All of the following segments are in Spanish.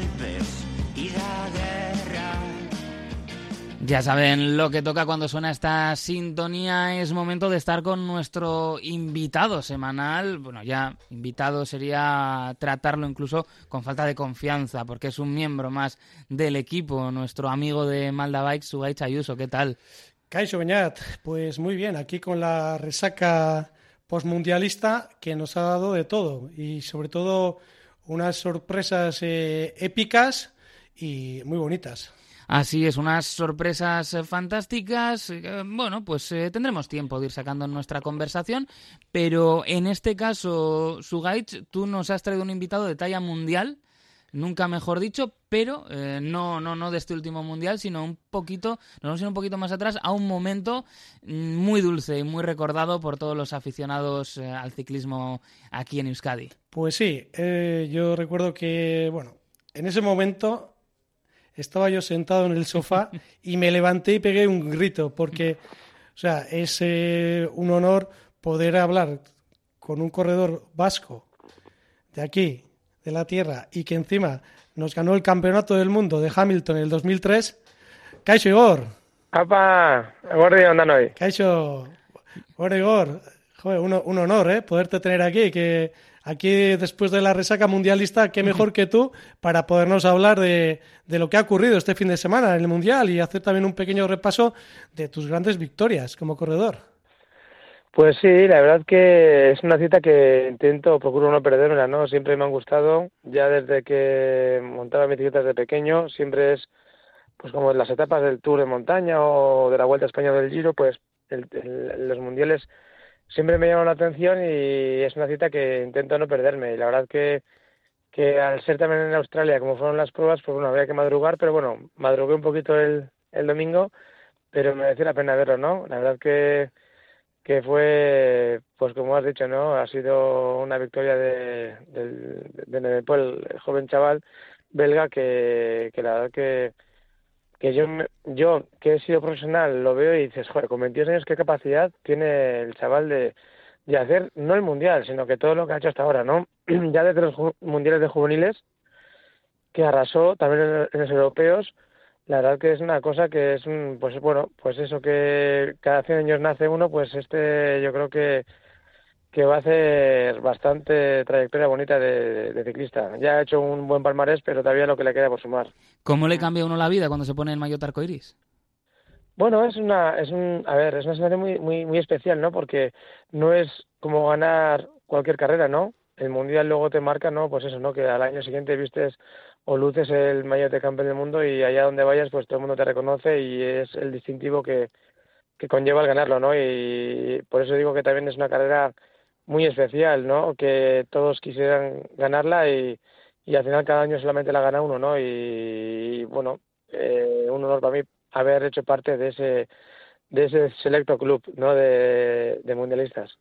Alpes y da guerra. Ya saben lo que toca cuando suena esta sintonía. Es momento de estar con nuestro invitado semanal. Bueno, ya invitado sería tratarlo incluso con falta de confianza, porque es un miembro más del equipo, nuestro amigo de Malda Bikes, Sugaich Ayuso. ¿Qué tal? Caixo Beñat, pues muy bien, aquí con la resaca postmundialista que nos ha dado de todo y sobre todo unas sorpresas eh, épicas y muy bonitas. Así es, unas sorpresas eh, fantásticas. Eh, bueno, pues tendremos tiempo de ir sacando nuestra conversación, pero en este caso, Sugaich, tú nos has traído un invitado de talla mundial nunca mejor dicho, pero eh, no, no, no de este último mundial, sino un poquito, nos vamos a ir un poquito más atrás a un momento mm, muy dulce y muy recordado por todos los aficionados eh, al ciclismo aquí en Euskadi. Pues sí, eh, yo recuerdo que, bueno, en ese momento estaba yo sentado en el sofá y me levanté y pegué un grito, porque, o sea, es un honor poder hablar con un corredor vasco de aquí, de la Tierra y que encima nos ganó el campeonato del mundo de Hamilton en el 2003, Kaixo Igor. ¡Apa! Hoy. Kaixo, Igor, joder, un, un, honor, ¿eh? Poderte tener aquí, que aquí después de la resaca mundialista, qué mejor que tú para podernos hablar de, de lo que ha ocurrido este fin de semana en el Mundial y hacer también un pequeño repaso de tus grandes victorias como corredor. Pues sí, la verdad que es una cita que intento, procuro no perdérmela, ¿no? Siempre me han gustado, ya desde que montaba bicicletas de pequeño, siempre es, pues como en las etapas del Tour de montaña o de la Vuelta a España del Giro, pues los mundiales siempre me llaman la atención y es una cita que intento no perderme. Y la verdad que, que al ser también en Australia, como fueron las pruebas, pues bueno, habría que madrugar, pero bueno, madrugué un poquito el, el domingo, pero me mereció la pena verlo, ¿no? La verdad que que fue, pues como has dicho, ¿no? Ha sido una victoria de, de, de, el joven chaval belga que, que la verdad que, que yo, yo, que he sido profesional, lo veo y dices, joder, con 22 años, ¿qué capacidad tiene el chaval de, de hacer, no el mundial, sino que todo lo que ha hecho hasta ahora, ¿no? ya desde los mundiales de juveniles, que arrasó también en los europeos, la verdad que es una cosa que es, pues bueno, pues eso que cada 100 años nace uno, pues este yo creo que, que va a hacer bastante trayectoria bonita de, ciclista. Ya ha hecho un buen palmarés, pero todavía lo que le queda por sumar. ¿Cómo le cambia a uno la vida cuando se pone el maillot arcoiris? Bueno, es una, es un, a ver, es una sensación muy, muy, muy especial, ¿no? Porque no es como ganar cualquier carrera, ¿no? El mundial luego te marca, ¿no? Pues eso, ¿no? Que al año siguiente vistes o luces el maillot de campeón del mundo y allá donde vayas pues todo el mundo te reconoce y es el distintivo que, que conlleva el ganarlo, ¿no? Y por eso digo que también es una carrera muy especial, ¿no? Que todos quisieran ganarla y, y al final cada año solamente la gana uno, ¿no? Y, bueno, eh, un honor para mí haber hecho parte de ese de ese selecto club, ¿no? de mundialistas.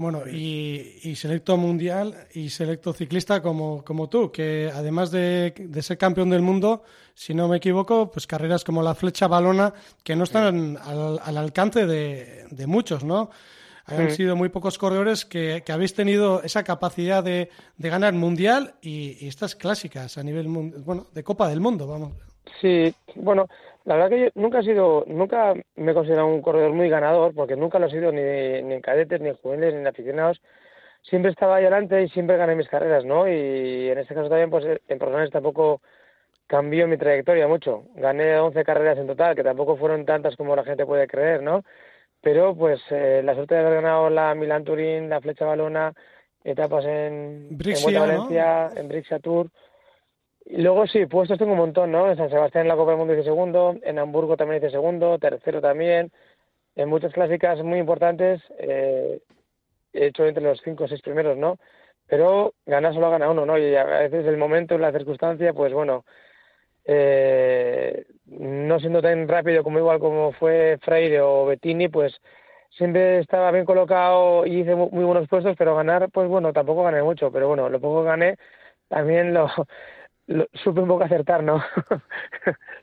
Bueno, y, selecto mundial y selecto ciclista como, como tú, que además de, ser campeón del mundo, si no me equivoco, pues carreras como la flecha balona, que no están al, alcance de, muchos, ¿no? Han sido muy pocos corredores que, habéis tenido esa capacidad de, ganar mundial y, y, estas clásicas a nivel bueno, de Copa del Mundo, vamos. Sí, bueno, la verdad que yo nunca he sido, nunca me he considerado un corredor muy ganador, porque nunca lo he sido ni, ni en cadetes, ni en juveniles, ni en aficionados. Siempre estaba ahí adelante y siempre gané mis carreras, ¿no? Y en este caso también, pues en personales tampoco cambió mi trayectoria mucho. Gané 11 carreras en total, que tampoco fueron tantas como la gente puede creer, ¿no? Pero pues eh, la suerte de haber ganado la Milan Turín, la Flecha Balona, etapas en, Brixia, en Valencia, en Brixia Tour, luego sí, puestos tengo un montón, ¿no? En San Sebastián en la Copa del Mundo hice segundo, en Hamburgo también hice segundo, tercero también, en muchas clásicas muy importantes, eh, he hecho entre los cinco o seis primeros, ¿no? Pero ganar solo gana uno, ¿no? Y a veces el momento, la circunstancia, pues bueno, eh, no siendo tan rápido como igual como fue Freire o Bettini, pues siempre estaba bien colocado y hice muy buenos puestos, pero ganar, pues bueno, tampoco gané mucho, pero bueno, lo poco gané también lo, supe un poco acertar, ¿no?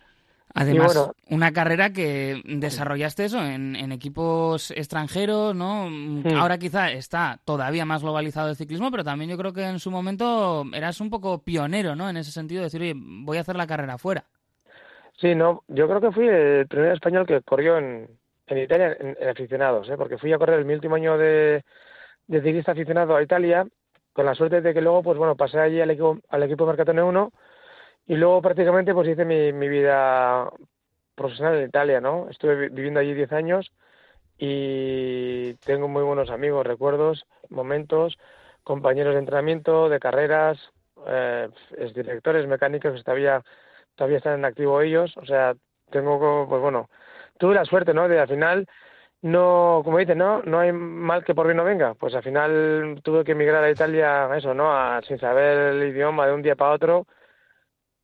Además, una carrera que desarrollaste eso en, equipos extranjeros, ¿no? Ahora quizá está todavía más globalizado el ciclismo, pero también yo creo que en su momento eras un poco pionero, ¿no? En ese sentido, de decir, oye, voy a hacer la carrera fuera. Sí, no, yo creo que fui el primer español que corrió en, en Italia en, aficionados, ¿eh? porque fui a correr el mi último año de, de ciclista aficionado a Italia, con la suerte de que luego, pues bueno, pasé allí al equipo, al equipo Mercatone 1 y luego prácticamente pues hice mi, mi vida profesional en Italia, ¿no? Estuve viviendo allí 10 años y tengo muy buenos amigos, recuerdos, momentos, compañeros de entrenamiento, de carreras, eh, directores mecánicos que todavía, todavía están en activo ellos, o sea, tengo, pues bueno, tuve la suerte, ¿no? De al final, no, como dicen, ¿no? No hay mal que por bien no venga. Pues al final tuve que emigrar a Italia, eso, ¿no? sin saber el idioma de un día para otro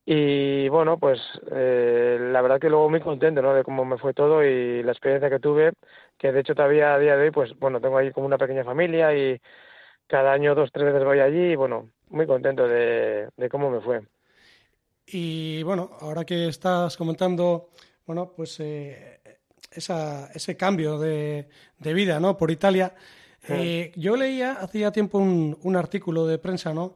y bueno, pues eh, la verdad que luego muy contento, ¿no? De cómo me fue todo y la experiencia que tuve, que de hecho todavía a día de hoy, pues bueno, tengo ahí como una pequeña familia y cada año dos, tres veces voy allí y bueno, muy contento de, de cómo me fue. Y bueno, ahora que estás comentando, bueno, pues eh, esa, ese cambio de, de, vida, ¿no? Por Italia, eh, yo leía hacía tiempo un, un artículo de prensa, ¿no?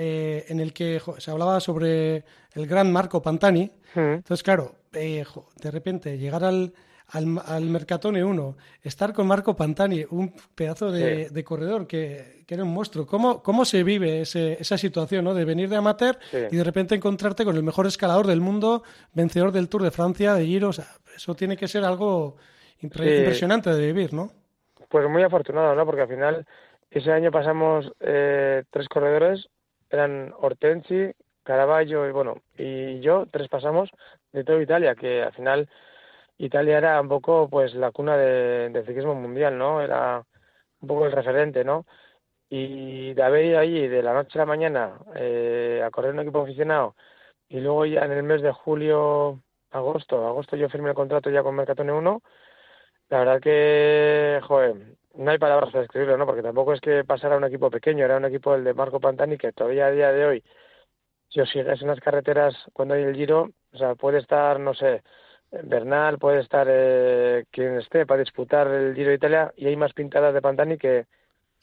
Eh, en el que se hablaba sobre el gran Marco Pantani. Entonces, claro, eh, de repente llegar al, al, Mercatone 1, estar con Marco Pantani, un pedazo de, corredor que, era un monstruo. ¿Cómo, cómo se vive esa situación ¿no? de venir de amateur y de repente encontrarte con el mejor escalador del mundo, vencedor del Tour de Francia, de Giro? eso tiene que ser algo impresionante de vivir, ¿no? Pues muy afortunado, ¿no? Porque al final ese año pasamos eh, tres corredores eran Hortensi, Caravaggio y bueno, y yo, tres pasamos de toda Italia, que al final Italia era un poco pues la cuna de, del ciclismo mundial, ¿no? Era un poco el referente, ¿no? Y de haber ido allí de la noche a la mañana eh, a correr un equipo aficionado y luego ya en el mes de julio, agosto, agosto yo firmé el contrato ya con Mercatone 1, la verdad que, joder, no hay palabras para describirlo, ¿no? Porque tampoco es que pasara un equipo pequeño, era un equipo el de Marco Pantani que todavía a día de hoy, si os sigues en las carreteras cuando hay el Giro, o sea, puede estar, no sé, Bernal, puede estar eh, quien esté para disputar el Giro de Italia y hay más pintadas de Pantani que,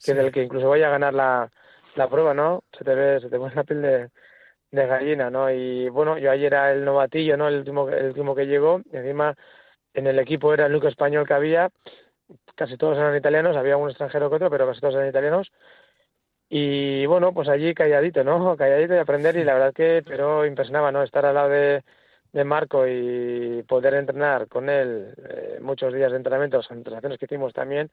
que del que incluso vaya a ganar la, la prueba, ¿no? Se te ve, se te pone la piel de, de gallina, ¿no? Y bueno, yo ayer era el novatillo, ¿no? El último, el último que llegó, y encima en el equipo era el único español que había casi todos eran italianos, había un extranjero que otro, pero casi todos eran italianos. Y bueno, pues allí calladito, ¿no? Calladito y aprender y la verdad que, pero impresionaba, ¿no? Estar al lado de, de Marco y poder entrenar con él eh, muchos días de entrenamiento, las entrenaciones que hicimos también,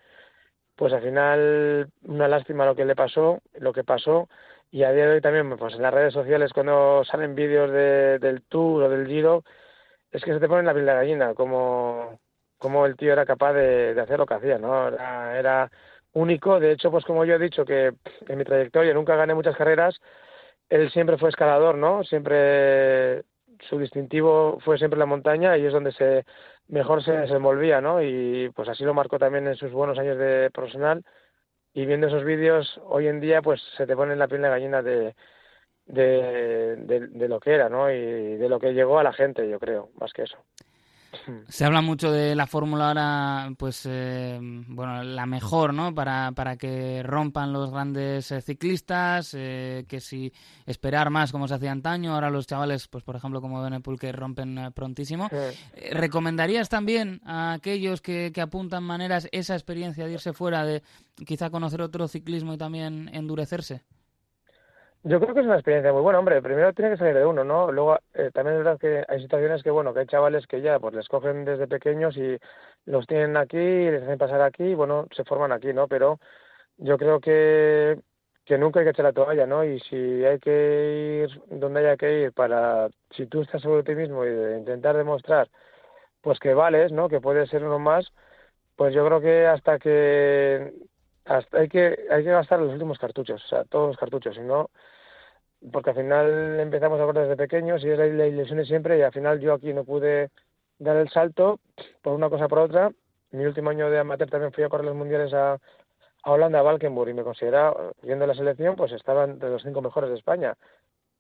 pues al final una lástima lo que le pasó, lo que pasó y a día de hoy también, pues en las redes sociales cuando salen vídeos de, del Tour o del Giro, es que se te pone la piel de gallina, como cómo el tío era capaz de, hacer lo que hacía, ¿no? Era, único, de hecho, pues como yo he dicho que en mi trayectoria nunca gané muchas carreras, él siempre fue escalador, ¿no? Siempre su distintivo fue siempre la montaña y es donde se mejor se desenvolvía, ¿no? Y pues así lo marcó también en sus buenos años de profesional y viendo esos vídeos hoy en día pues se te pone en la piel de gallina de, de, de lo que era, ¿no? Y de lo que llegó a la gente, yo creo, más que eso. Se habla mucho de la fórmula ahora, pues, eh, bueno, la mejor, ¿no? Para, para que rompan los grandes eh, ciclistas, eh, que si esperar más como se hacía antaño, ahora los chavales, pues, por ejemplo, como Benepul, que rompen prontísimo. ¿Recomendarías también a aquellos que, que apuntan maneras esa experiencia de irse fuera, de quizá conocer otro ciclismo y también endurecerse? Yo creo que es una experiencia muy buena, hombre. Primero tiene que salir de uno, ¿no? Luego eh, también es verdad que hay situaciones que, bueno, que hay chavales que ya pues les cogen desde pequeños y los tienen aquí, les hacen pasar aquí y, bueno, se forman aquí, ¿no? Pero yo creo que, que nunca hay que echar la toalla, ¿no? Y si hay que ir donde haya que ir para, si tú estás seguro de ti mismo y de intentar demostrar, pues que vales, ¿no? Que puedes ser uno más, pues yo creo que hasta que hasta hay que hay que gastar los últimos cartuchos, o sea, todos los cartuchos, si no porque al final empezamos a correr desde pequeños y es la, siempre y al final yo aquí no pude dar el salto por una cosa por otra. Mi último año de amateur también fui a correr los mundiales a, a Holanda, a Valkenburg y me consideraba, viendo la selección, pues estaban entre los cinco mejores de España.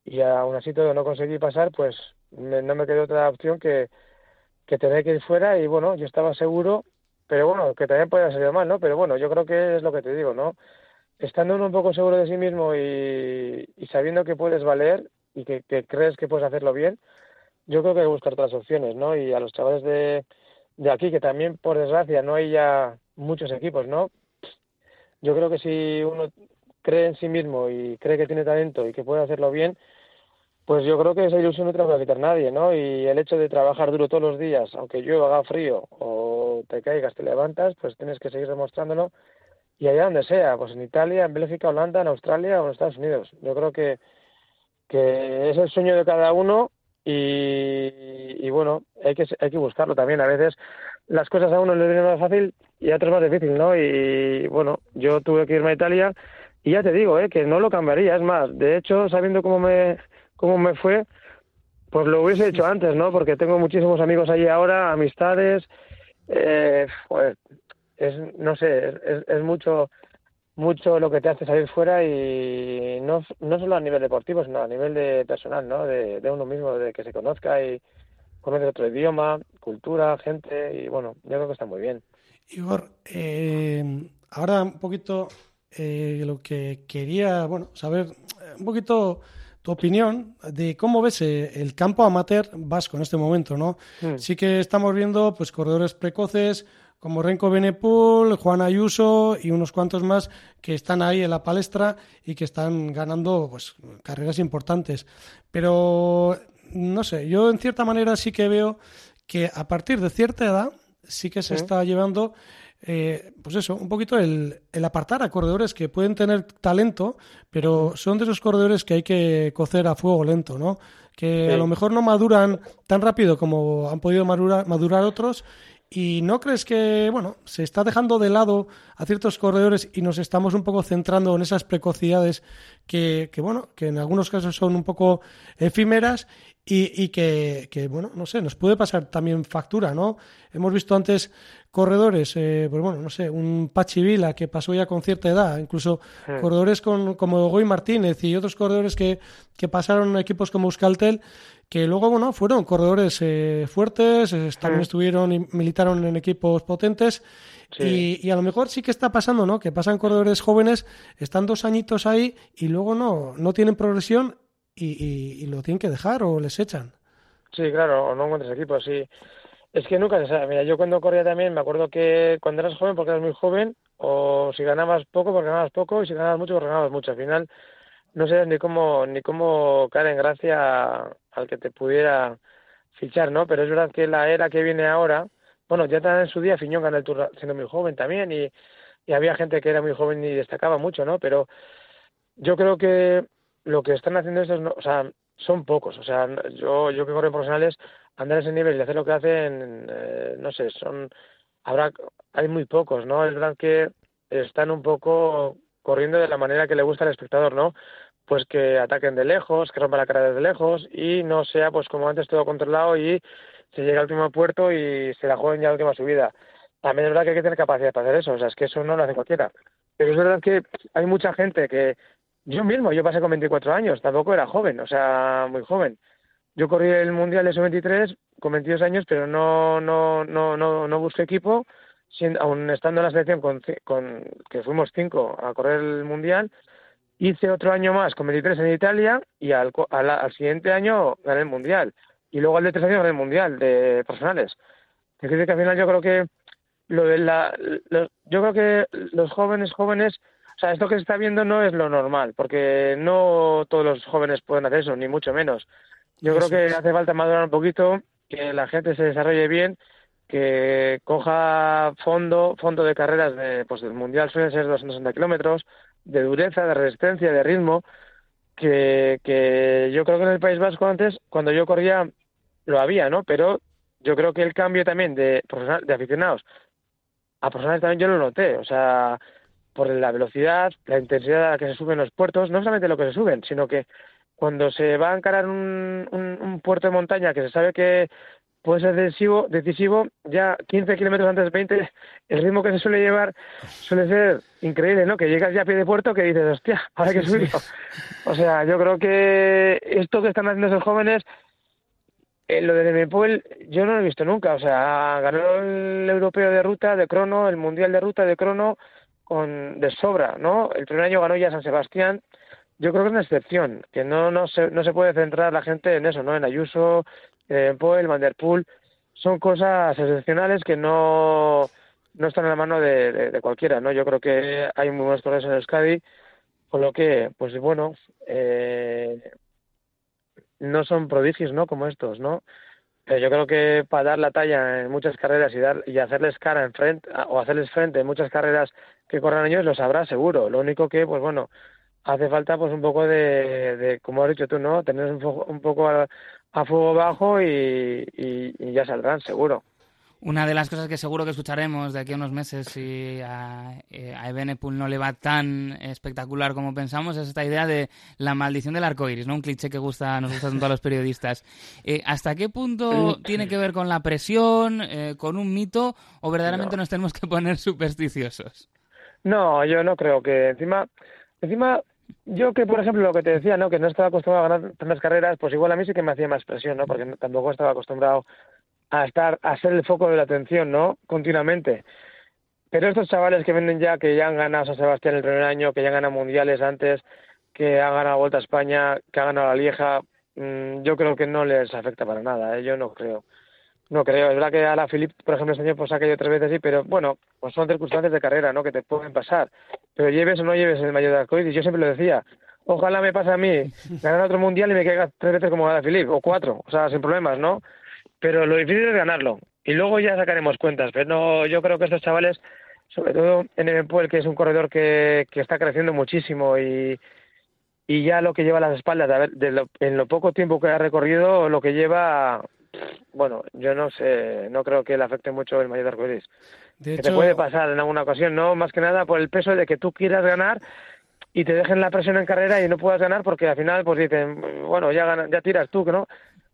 Y aún así todo no conseguí pasar, pues no me quedó otra opción que, que tener que ir fuera y bueno, yo estaba seguro, pero bueno, que también puede salir mal, ¿no? Pero bueno, yo creo que es lo que te digo, ¿no? Estando uno un poco seguro de sí mismo y, sabiendo que puedes valer y que, crees que puedes hacerlo bien, yo creo que hay que buscar otras opciones, ¿no? Y a los chavales de, de aquí, que también, por desgracia, no hay ya muchos equipos, ¿no? Yo creo que si uno cree en sí mismo y cree que tiene talento y que puede hacerlo bien, pues yo creo que esa ilusión no te la va a quitar nadie, ¿no? Y el hecho de trabajar duro todos los días, aunque llueva, haga frío o te caigas, te levantas, pues tienes que seguir demostrándolo y allá donde sea, pues en Italia, en Bélgica, Holanda, en Australia o en Estados Unidos. Yo creo que, que es el sueño de cada uno y, bueno, hay que, hay que buscarlo también. A veces las cosas a uno le vienen más fácil y a otros más difícil, ¿no? Y bueno, yo tuve que irme a Italia y ya te digo, ¿eh? que no lo cambiaría. Es más, de hecho, sabiendo cómo me cómo me fue, pues lo hubiese hecho antes, ¿no? Porque tengo muchísimos amigos allí ahora, amistades, eh, pues es, no sé, es, es, mucho mucho lo que te hace salir fuera y no, no solo a nivel deportivo, sino a nivel de personal, ¿no? De, de uno mismo, de que se conozca y conoce otro idioma, cultura, gente y bueno, yo creo que está muy bien. Igor, eh, ahora un poquito eh, lo que quería, bueno, saber un poquito tu opinión de cómo ves eh, el campo amateur vasco en este momento, ¿no? Hmm. Sí que estamos viendo pues corredores precoces como Renko Benepul, Juan Ayuso y unos cuantos más que están ahí en la palestra y que están ganando pues carreras importantes. Pero no sé, yo en cierta manera sí que veo que a partir de cierta edad sí que se está llevando eh, pues eso, un poquito el, apartar a corredores que pueden tener talento, pero son de esos corredores que hay que cocer a fuego lento, ¿no? Que a lo mejor no maduran tan rápido como han podido madurar, madurar otros. ¿Y no crees que, bueno, se está dejando de lado a ciertos corredores y nos estamos un poco centrando en esas precocidades que, que bueno, que en algunos casos son un poco efímeras y, que, que, bueno, no sé, nos puede pasar también factura, ¿no? Hemos visto antes corredores, eh, pues bueno, no sé, un Pachi Vila que pasó ya con cierta edad, incluso corredores con, como Goy Martínez y otros corredores que, que pasaron a equipos como Euskaltel, que luego, bueno, fueron corredores eh, fuertes, también estuvieron y militaron en equipos potentes. Y, y, a lo mejor sí que está pasando, ¿no? Que pasan corredores jóvenes, están dos añitos ahí y luego no, no tienen progresión y, y, lo tienen que dejar o les echan. Sí, claro, o no encuentras equipos, sí. Es que nunca se sabe. Mira, yo cuando corría también me acuerdo que cuando eras joven porque eras muy joven, o si ganabas poco porque ganabas poco, y si ganabas mucho porque ganabas mucho. Al final no sabes ni cómo, ni cómo caer en gracia al que te pudiera fichar, ¿no? Pero es verdad que la era que viene ahora, bueno, ya en su día Fiñón ganó el Tour siendo muy joven también, y, había gente que era muy joven y destacaba mucho, ¿no? Pero yo creo que lo que están haciendo estos, o sea, son pocos. O sea, yo, yo que corro profesionales, andar ese nivel y hacer lo que hacen, eh, no sé, son, habrá, hay muy pocos, ¿no? Es verdad que están un poco corriendo de la manera que le gusta al espectador, ¿no? Pues que ataquen de lejos, que rompan la cara desde lejos y no sea pues como antes todo controlado y se llega al último puerto y se la jueguen ya la última subida. También es verdad que hay que tener capacidad para hacer eso, o sea, es que eso no lo hace cualquiera. Pero es verdad que hay mucha gente que yo mismo, yo pasé con 24 años, tampoco era joven, o sea, muy joven. Yo corrí el Mundial de Sub-23 con 22 años, pero no, no, no, no, no busqué equipo, aún estando en la selección con, con, que fuimos cinco a correr el Mundial, hice otro año más con 23 en Italia y al, al, siguiente año gané el Mundial. Y luego al de tres años gané el Mundial de personales. Es decir, que al final yo creo que lo de la, yo creo que los jóvenes jóvenes o sea, esto que se está viendo no es lo normal, porque no todos los jóvenes pueden hacer eso, ni mucho menos. Yo creo que hace falta madurar un poquito, que la gente se desarrolle bien, que coja fondo, fondo de carreras de, pues del mundial suelen ser 260 kilómetros, de dureza, de resistencia, de ritmo, que, que yo creo que en el País Vasco antes, cuando yo corría, lo había, ¿no? Pero yo creo que el cambio también de, de aficionados a profesionales también yo lo noté, o sea, por la velocidad, la intensidad a la que se suben los puertos, no solamente lo que se suben, sino que cuando se va a encarar un, un, puerto de montaña que se sabe que puede ser decisivo, decisivo, ya 15 kilómetros antes de 20, el ritmo que se suele llevar suele ser increíble, ¿no? Que llegas ya a pie de puerto que dices, hostia, ahora que subir. O sea, yo creo que esto que están haciendo esos jóvenes eh, lo de Demepol yo no lo he visto nunca. O sea, ganó el europeo de ruta de crono, el mundial de ruta de crono con de sobra, ¿no? El primer año ganó ya San Sebastián. Yo creo que es una excepción, que no, no, se, no se puede centrar la gente en eso, ¿no? En Ayuso, en Poel, Van der. Son cosas excepcionales que no, no están en la mano de, de, cualquiera, ¿no? Yo creo que hay muy buenos corredores en Euskadi, con lo que, pues bueno, eh, no son prodigios, ¿no? Como estos, ¿no? Pero yo creo que para dar la talla en muchas carreras y dar y hacerles cara en frente o hacerles frente en muchas carreras que corran ellos lo sabrá seguro. Lo único que, pues bueno, hace falta pues un poco de, de como has dicho tú, ¿no? Tener un, un poco a, fuego bajo y ya saldrán seguro. Una de las cosas que seguro que escucharemos de aquí a unos meses si a, eh, a Ebenepul no le va tan espectacular como pensamos es esta idea de la maldición del arco iris, ¿no? Un cliché que gusta, nos gusta tanto a los periodistas. Eh, ¿Hasta qué punto tiene que ver con la presión, eh, con un mito o verdaderamente no. nos tenemos que poner supersticiosos? No, yo no creo que encima, encima yo que por ejemplo lo que te decía, ¿no? Que no estaba acostumbrado a ganar tantas carreras, pues igual a mí sí que me hacía más presión, ¿no? Porque tampoco estaba acostumbrado a estar a ser el foco de la atención, ¿no? Continuamente. Pero estos chavales que venden ya, que ya han ganado San Sebastián el primer año, que ya han ganado mundiales antes, que han ganado Vuelta a España, que han ganado la Lieja, mmm, yo creo que no les afecta para nada, ¿eh? yo no creo. No creo, es verdad que a la Filip, por ejemplo, este año pues ha caído tres veces, sí, pero bueno, pues son circunstancias de carrera, ¿no? Que te pueden pasar. Pero lleves o no lleves el mayor de arcoíris, yo siempre lo decía, ojalá me pase a mí ganar otro mundial y me caiga tres veces como a la Filip, o cuatro, o sea, sin problemas, ¿no? Pero lo difícil es ganarlo. Y luego ya sacaremos cuentas. Pero no, yo creo que estos chavales, sobre todo en Evenpuel, que es un corredor que, que está creciendo muchísimo y, y ya lo que lleva a las espaldas, de, de lo, en lo poco tiempo que ha recorrido, lo que lleva, bueno, yo no sé, no creo que le afecte mucho el mayor arcoiris. De hecho... Que te puede pasar en alguna ocasión, no más que nada por el peso de que tú quieras ganar y te dejen la presión en carrera y no puedas ganar porque al final pues dicen, bueno, ya, gana, ya tiras tú, ¿no?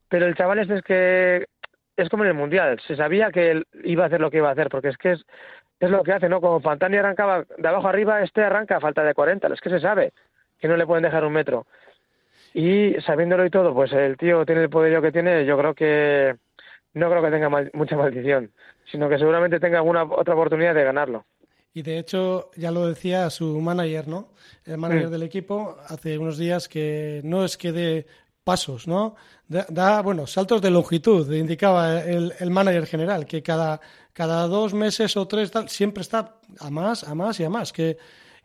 Pero el chaval este es que es como en el Mundial, se sabía que él iba a hacer lo que iba a hacer, porque es que es, es lo que hace, ¿no? Como Pantani arrancaba de abajo arriba, este arranca a falta de 40, es que se sabe que no le pueden dejar un metro. Y sabiéndolo y todo, pues el tío tiene el poderío que tiene, yo creo que no creo que tenga mal, mucha maldición, sino que seguramente tenga alguna otra oportunidad de ganarlo. Y de hecho, ya lo decía su manager, ¿no? El manager del equipo hace unos días que no es que dé pasos, ¿no? Da, da, bueno, saltos de longitud, indicaba el, el, manager general, que cada, cada dos meses o tres tal, siempre está a más, a más y a más. Que,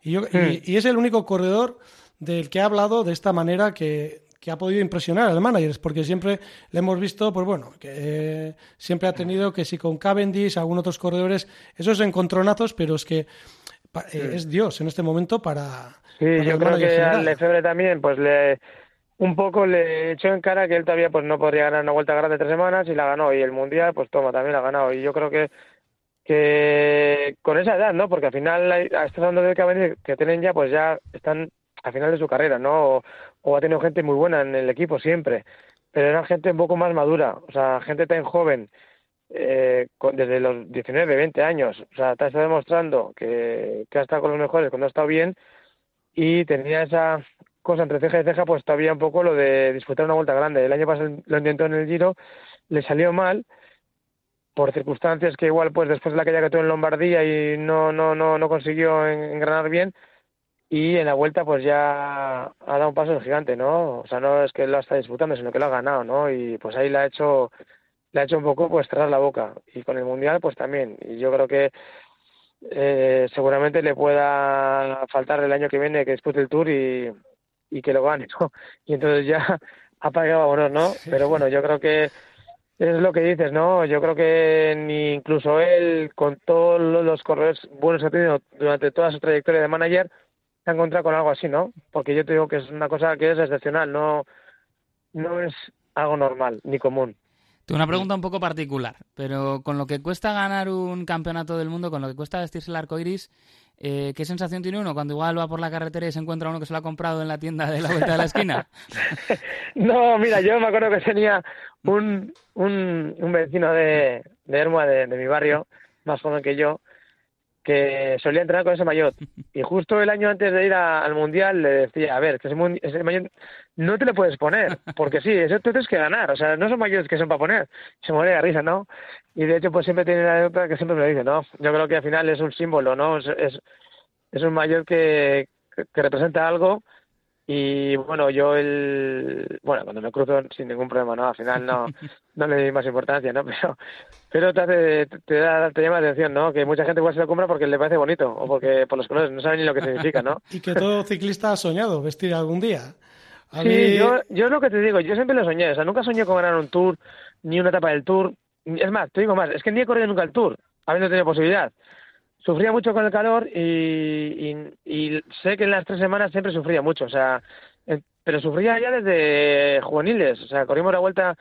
y, yo, mm. y, y, es el único corredor del que ha hablado de esta manera que, que ha podido impresionar al manager, porque siempre le hemos visto, pues bueno, que eh, siempre ha tenido que si con Cavendish, algún otros corredores, esos encontronazos, pero es que eh, sí. es Dios en este momento para. Sí, para yo creo que general. al Lefebvre también, pues le un poco le echó en cara que él todavía pues no podría ganar una vuelta grande de tres semanas y la ganó. Y el mundial pues toma también la ha ganado. Y yo creo que que con esa edad no porque al final estás hablando de Cavendish que tienen ya pues ya están al final de su carrera no o, ha tenido gente muy buena en el equipo siempre. Pero eran gente un poco más madura. O sea gente tan joven eh, desde los 19 20 años. O sea está demostrando que, que ha estado con los mejores cuando ha estado bien. Y tenía esa cosa entre ceja y ceja, pues todavía un poco lo de disputar una vuelta grande. El año pasado lo intentó en el Giro, le salió mal por circunstancias que igual pues después de la caída que tuvo en Lombardía y no no no no consiguió engranar bien y en la vuelta pues ya ha dado un paso gigante, ¿no? O sea, no es que lo está disputando, sino que lo ha ganado, ¿no? Y pues ahí le ha hecho le ha hecho un poco pues cerrar la boca y con el mundial pues también y yo creo que eh, seguramente le pueda faltar el año que viene que dispute el Tour y, y que lo gane, ¿no? Y entonces ya ha pagado vámonos, ¿no? Pero bueno, yo creo que es lo que dices, ¿no? Yo creo que ni incluso él, con todos los corredores buenos que ha tenido durante toda su trayectoria de manager, se ha encontrado con algo así, ¿no? Porque yo te digo que es una cosa que es excepcional, no, no es algo normal ni común. Tengo una pregunta un poco particular, pero con lo que cuesta ganar un campeonato del mundo, con lo que cuesta vestirse el arco iris, eh, ¿qué sensación tiene uno cuando igual va por la carretera y se encuentra uno que se lo ha comprado en la tienda de la vuelta de la esquina? no, mira, yo me acuerdo que tenía un, un, un vecino de, de Hermoa, de, de mi barrio, más joven que yo, que solía entrenar con ese maillot. Y justo el año antes de ir al Mundial le decía, a ver, que ese, ese maillot no te lo puedes poner, porque sí, eso tú tienes que ganar. O sea, no son maillots que son para poner. Se muere de risa, ¿no? Y de hecho, pues siempre tiene la otra que siempre me lo dice, ¿no? Yo creo que al final es un símbolo, ¿no? Es, es, es un maillot que, que representa algo y bueno, yo el. Bueno, cuando me cruzo sin ningún problema, ¿no? Al final no, no le di más importancia, ¿no? Pero, pero te, hace, te, da, te llama la atención, ¿no? Que mucha gente igual se lo compra porque le parece bonito o porque por los colores, no saben ni lo que significa, ¿no? y que todo ciclista ha soñado vestir algún día. sí, yo, yo es lo que te digo, yo siempre lo soñé, o sea, nunca soñé con ganar un tour, ni una etapa del tour. Es más, te digo más, es que ni he corrido nunca el tour, habiendo tenido posibilidad sufría mucho con el calor y, y, sé que en las tres semanas siempre sufría mucho, o sea, pero sufría ya desde juveniles, o sea, corrimos la vuelta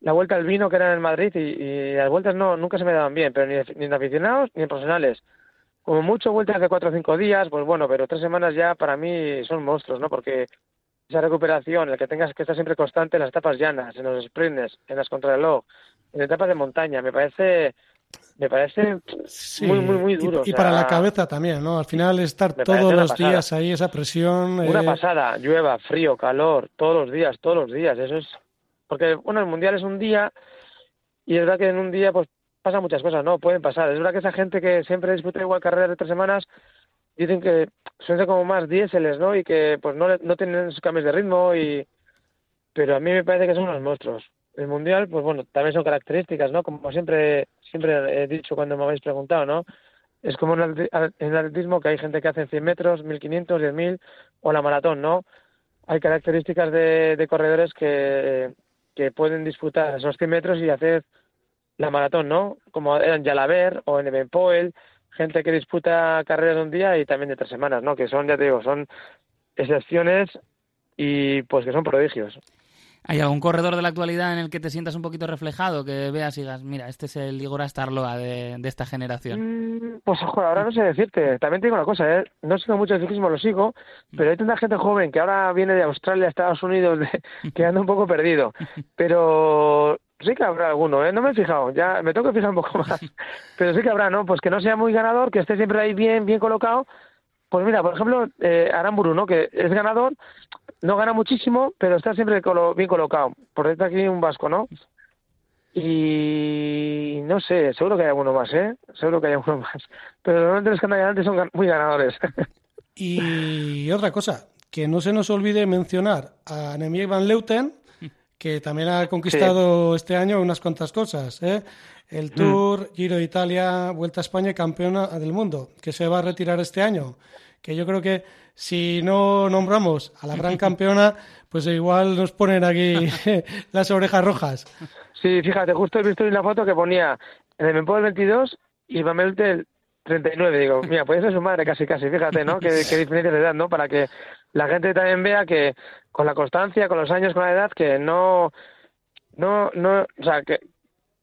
la vuelta al vino que era en Madrid y, las vueltas no nunca se me daban bien, pero ni, ni en aficionados ni en profesionales. Como mucho vueltas de cuatro o cinco días, pues bueno, pero tres semanas ya para mí son monstruos, ¿no? Porque esa recuperación, el que tengas que estar siempre constante en las etapas llanas, en los sprints, en las contrarreloj, en etapas de montaña, me parece me parece muy, muy, muy duro. Y, para la cabeza también, ¿no? Al final estar todos los días ahí, esa presión. Una eh, pasada, llueva, frío, calor, todos los días, todos los días. Eso es. Porque, bueno, el mundial es un día y es verdad que en un día, pues pasan muchas cosas, ¿no? Pueden pasar. Es verdad que esa gente que siempre disputa igual carreras de tres semanas dicen que son como más diéseles, ¿no? Y que, pues, no, no tienen sus cambios de ritmo y. Pero a mí me parece que son unos monstruos. El mundial, pues bueno, también son características, ¿no? Como siempre siempre he dicho cuando me habéis preguntado, ¿no? Es como en el atletismo que hay gente que hace 100 metros, 1500, 10.000 o la maratón, ¿no? Hay características de, corredores que, que pueden disputar esos 100 metros y hacer la maratón, ¿no? Como en Jalaber o en Poel, gente que disputa carreras de un día y también de tres semanas, ¿no? Que son, ya te digo, son excepciones y pues que son prodigios. ¿Hay algún corredor de la actualidad en el que te sientas un poquito reflejado, que veas y digas, mira, este es el Igor Astarloa de, de esta generación? Mm, pues ojo, ahora no sé decirte. También te digo una cosa, ¿eh? no sigo mucho el ciclismo, lo sigo, pero hay tanta gente joven que ahora viene de Australia, Estados Unidos, que anda un poco perdido. Pero sí que habrá alguno, ¿eh? No me he fijado, ya me tengo que fijar un poco más. Pero sí que habrá, ¿no? Pues que no sea muy ganador, que esté siempre ahí bien, bien colocado. Pues mira, por ejemplo, eh, Aramburu, ¿no? Que es ganador, no gana muchísimo, pero está siempre bien colocado. Por detrás aquí un vasco, ¿no? Y no sé, seguro que hay alguno más, ¿eh? Seguro que hay alguno más. Pero normalmente los adelante son muy ganadores. Y otra cosa, que no se nos olvide mencionar a Nemiek van Leuten, que también ha conquistado este año unas cuantas cosas, ¿eh? El mm. Tour, Giro de Italia, Vuelta a España y campeona del mundo, que se va a retirar este año. Que yo creo que si no nombramos a la gran campeona, pues igual nos ponen aquí las orejas rojas. Sí, fíjate, justo he visto una foto que ponía en el Mempo del 22 y Mamel del 39. Digo, mira, puede ser su madre casi, casi, fíjate, ¿no? Qué, qué diferencia de edad, ¿no? Para que la gente también vea que con la constancia, con los años, con la edad, que no, no, no, o sea, que,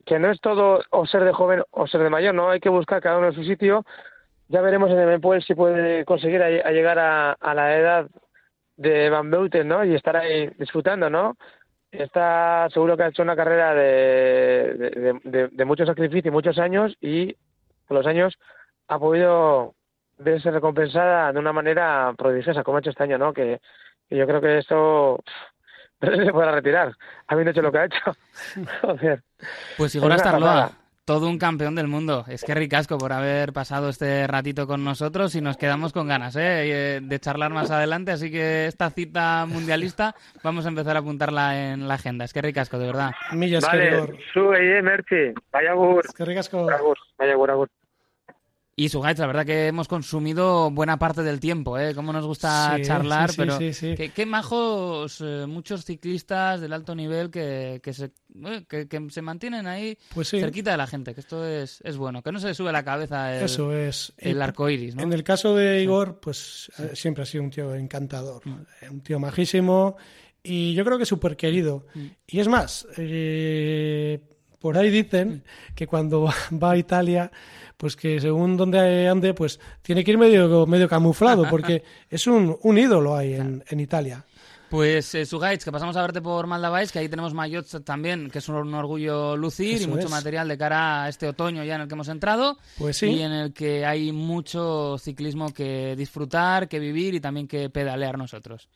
que no es todo o ser de joven o ser de mayor, ¿no? Hay que buscar cada uno en su sitio ya veremos en el Mempuel si puede conseguir a, llegar a, la edad de Van Beuten, ¿no? Y estar ahí disfrutando, ¿no? Está seguro que ha hecho una carrera de, de, de, mucho sacrificio y muchos años y con los años ha podido verse recompensada de una manera prodigiosa, como ha hecho este año, ¿no? Que, yo creo que esto no se puede retirar, habiendo hecho lo que ha hecho. Pues Igor Astarloa, todo un campeón del mundo. Es que ricasco por haber pasado este ratito con nosotros y nos quedamos con ganas ¿eh? eh de charlar más adelante. Así que esta cita mundialista vamos a empezar a apuntarla en la agenda. Es que ricasco, de verdad. Millas, vale, sube, eh, Merchi. Vaya gur. Es que ricasco. Vaya gur, agur. Y Sugaitz, la verdad que hemos consumido buena parte del tiempo, ¿eh? Cómo nos gusta charlar, pero qué, majos eh, muchos ciclistas del alto nivel que, que, se, eh, que, se mantienen ahí pues cerquita de la gente, que esto es, es bueno, que no se le sube la cabeza el, Eso es. el arco iris. En el caso de Igor, pues eh, siempre ha sido un tío encantador, mm. un tío majísimo y yo creo que súper querido. Mm. Y es más, por ahí dicen mm. que cuando va a Italia pues que según donde ande, pues tiene que ir medio, medio camuflado, porque es un, un ídolo ahí en, en Italia. Pues eh, Sugaich, que pasamos a verte por Maldavais, que ahí tenemos mayots también, que es un orgullo lucir y mucho es. material de cara a este otoño ya en el que hemos entrado. Pues sí. Y en el que hay mucho ciclismo que disfrutar, que vivir y también que pedalear nosotros.